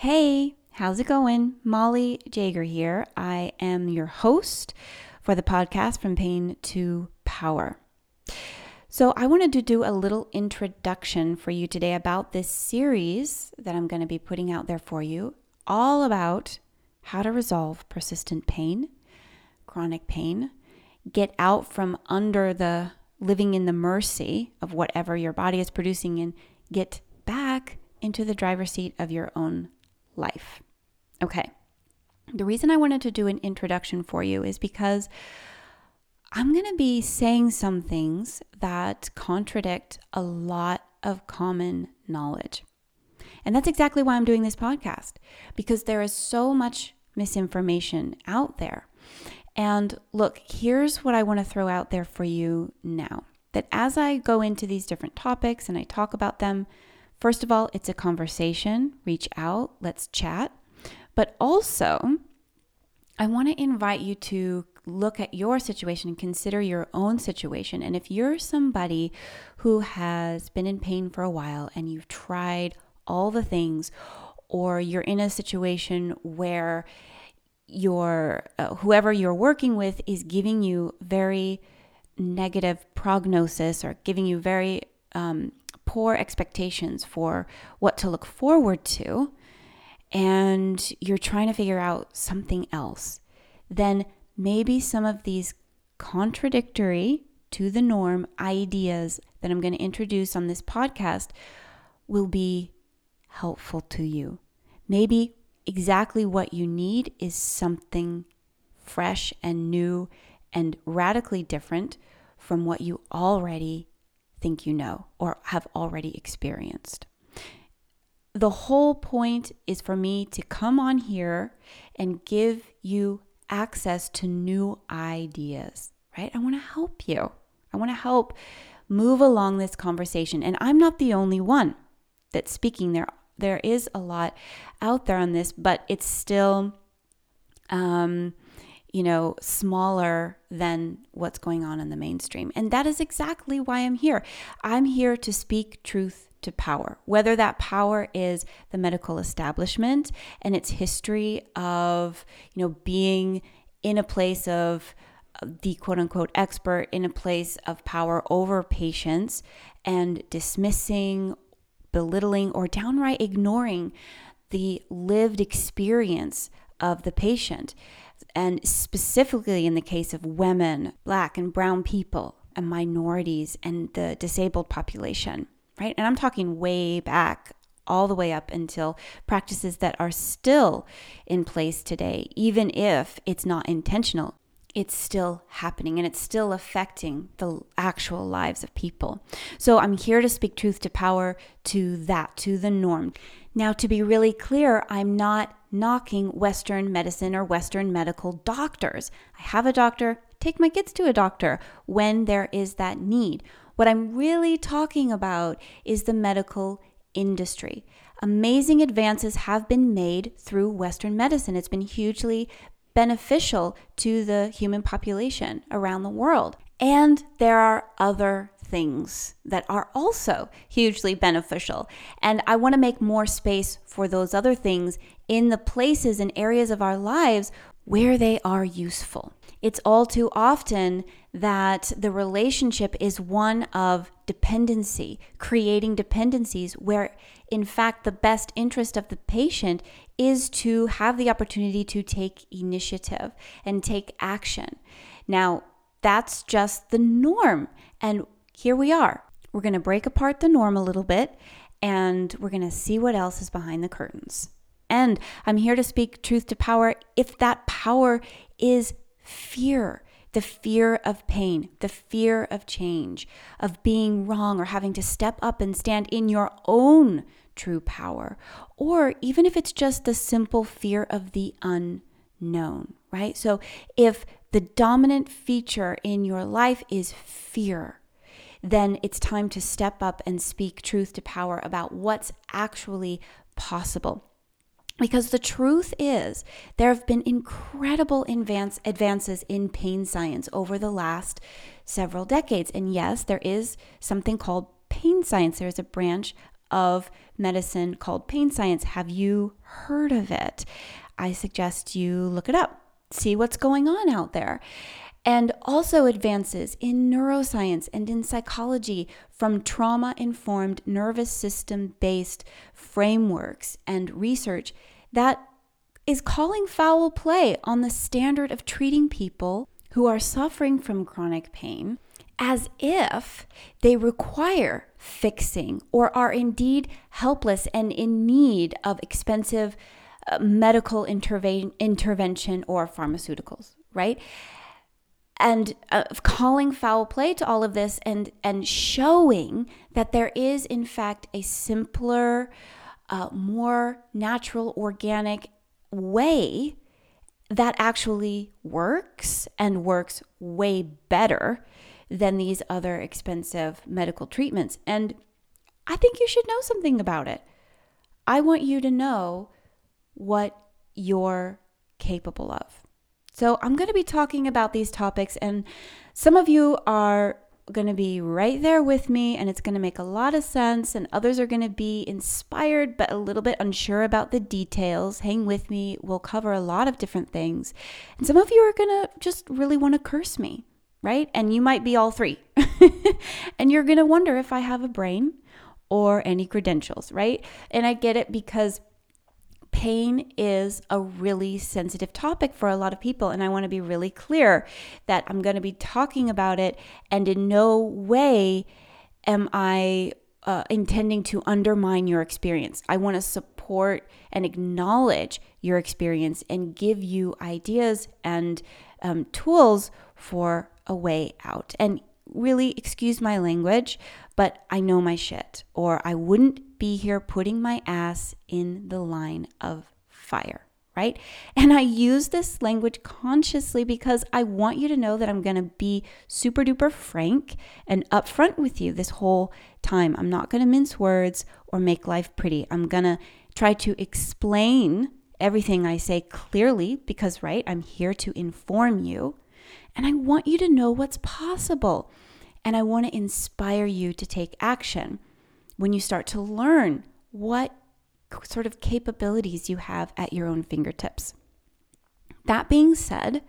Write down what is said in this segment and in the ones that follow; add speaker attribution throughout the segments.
Speaker 1: Hey, how's it going? Molly Jager here. I am your host for the podcast From Pain to Power. So, I wanted to do a little introduction for you today about this series that I'm going to be putting out there for you, all about how to resolve persistent pain, chronic pain, get out from under the living in the mercy of whatever your body is producing, and get back into the driver's seat of your own life. Okay. The reason I wanted to do an introduction for you is because I'm going to be saying some things that contradict a lot of common knowledge. And that's exactly why I'm doing this podcast, because there is so much misinformation out there. And look, here's what I want to throw out there for you now that as I go into these different topics and I talk about them, First of all, it's a conversation. Reach out, let's chat. But also, I want to invite you to look at your situation and consider your own situation. And if you're somebody who has been in pain for a while and you've tried all the things, or you're in a situation where your uh, whoever you're working with is giving you very negative prognosis or giving you very um, poor expectations for what to look forward to, and you're trying to figure out something else, then maybe some of these contradictory to the norm ideas that I'm going to introduce on this podcast will be helpful to you. Maybe exactly what you need is something fresh and new and radically different from what you already think you know or have already experienced. The whole point is for me to come on here and give you access to new ideas, right? I want to help you. I want to help move along this conversation. And I'm not the only one that's speaking there. There is a lot out there on this, but it's still um, you know, smaller than what's going on in the mainstream. And that is exactly why I'm here. I'm here to speak truth to power, whether that power is the medical establishment and its history of, you know, being in a place of uh, the quote unquote expert in a place of power over patients and dismissing, belittling, or downright ignoring the lived experience of the patient and specifically in the case of women, black and brown people, and minorities and the disabled population, right? And I'm talking way back all the way up until practices that are still in place today, even if it's not intentional. It's still happening and it's still affecting the actual lives of people. So I'm here to speak truth to power to that, to the norm. Now, to be really clear, I'm not knocking Western medicine or Western medical doctors. I have a doctor, take my kids to a doctor when there is that need. What I'm really talking about is the medical industry. Amazing advances have been made through Western medicine. It's been hugely beneficial to the human population around the world. And there are other things that are also hugely beneficial. And I want to make more space for those other things in the places and areas of our lives where they are useful. It's all too often that the relationship is one of dependency, creating dependencies where, in fact, the best interest of the patient is to have the opportunity to take initiative and take action. Now, that's just the norm. And here we are. We're going to break apart the norm a little bit and we're going to see what else is behind the curtains. And I'm here to speak truth to power if that power is fear the fear of pain, the fear of change, of being wrong or having to step up and stand in your own true power, or even if it's just the simple fear of the unknown, right? So if the dominant feature in your life is fear, then it's time to step up and speak truth to power about what's actually possible. Because the truth is, there have been incredible advance, advances in pain science over the last several decades. And yes, there is something called pain science. There is a branch of medicine called pain science. Have you heard of it? I suggest you look it up, see what's going on out there. And also advances in neuroscience and in psychology from trauma informed nervous system based frameworks and research that is calling foul play on the standard of treating people who are suffering from chronic pain as if they require fixing or are indeed helpless and in need of expensive uh, medical interve- intervention or pharmaceuticals, right? And uh, calling foul play to all of this and, and showing that there is, in fact, a simpler, uh, more natural, organic way that actually works and works way better than these other expensive medical treatments. And I think you should know something about it. I want you to know what you're capable of. So, I'm going to be talking about these topics, and some of you are going to be right there with me, and it's going to make a lot of sense, and others are going to be inspired but a little bit unsure about the details. Hang with me, we'll cover a lot of different things. And some of you are going to just really want to curse me right? And you might be all three. and you're going to wonder if I have a brain or any credentials, right? And I get it because pain is a really sensitive topic for a lot of people. And I want to be really clear that I'm going to be talking about it, and in no way am I uh, intending to undermine your experience. I want to support and acknowledge your experience and give you ideas and um, tools for a way out. And really, excuse my language, but I know my shit, or I wouldn't be here putting my ass in the line of fire. Right? And I use this language consciously because I want you to know that I'm to be super duper frank and upfront with you this whole time. I'm not to mince words or make life pretty. I'm to try to explain everything I say clearly because, right, I'm here to inform you. And I want you to know what's possible. And I want to inspire you to take action when you start to learn what sort of capabilities you have at your own fingertips. That being said,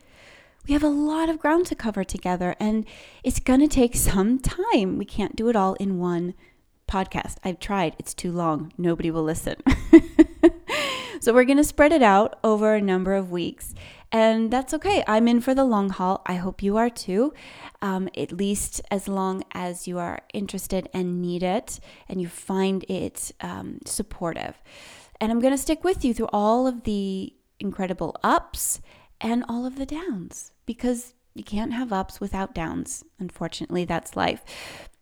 Speaker 1: we have a lot of ground to cover together, and it's going to take some time. We can't do it all in one podcast. I've tried, it's too long. Nobody will listen. so, we're going to spread it out over a number of weeks. And that's okay. I'm in for the long haul. I hope you are too, um, at least as long as you are interested and need it and you find it um, supportive. And I'm going to stick with you through all of the incredible ups and all of the downs because you can't have ups without downs. Unfortunately, that's life.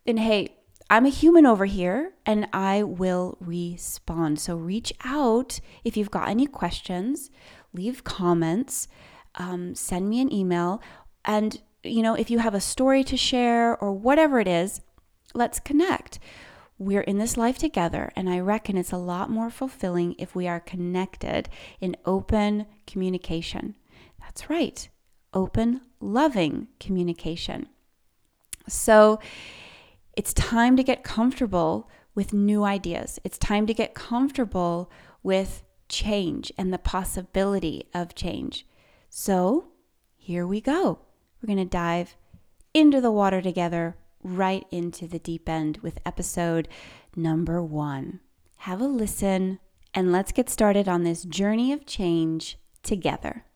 Speaker 1: And hey, I'm a human over here and I will respond. So reach out if you've got any questions leave comments, um, send me an email. And, you know, if you have a story to share or whatever it is, let's connect. We're in this life together, and I reckon it's a lot more fulfilling if we are connected in open communication. That's right, open, loving communication. So it's time to get comfortable with new ideas. It's time to get comfortable with change and the possibility of change. So here we go. We're going to dive into the water together, right into the deep end with episode number one. Have a listen and let's get started on this journey of change together.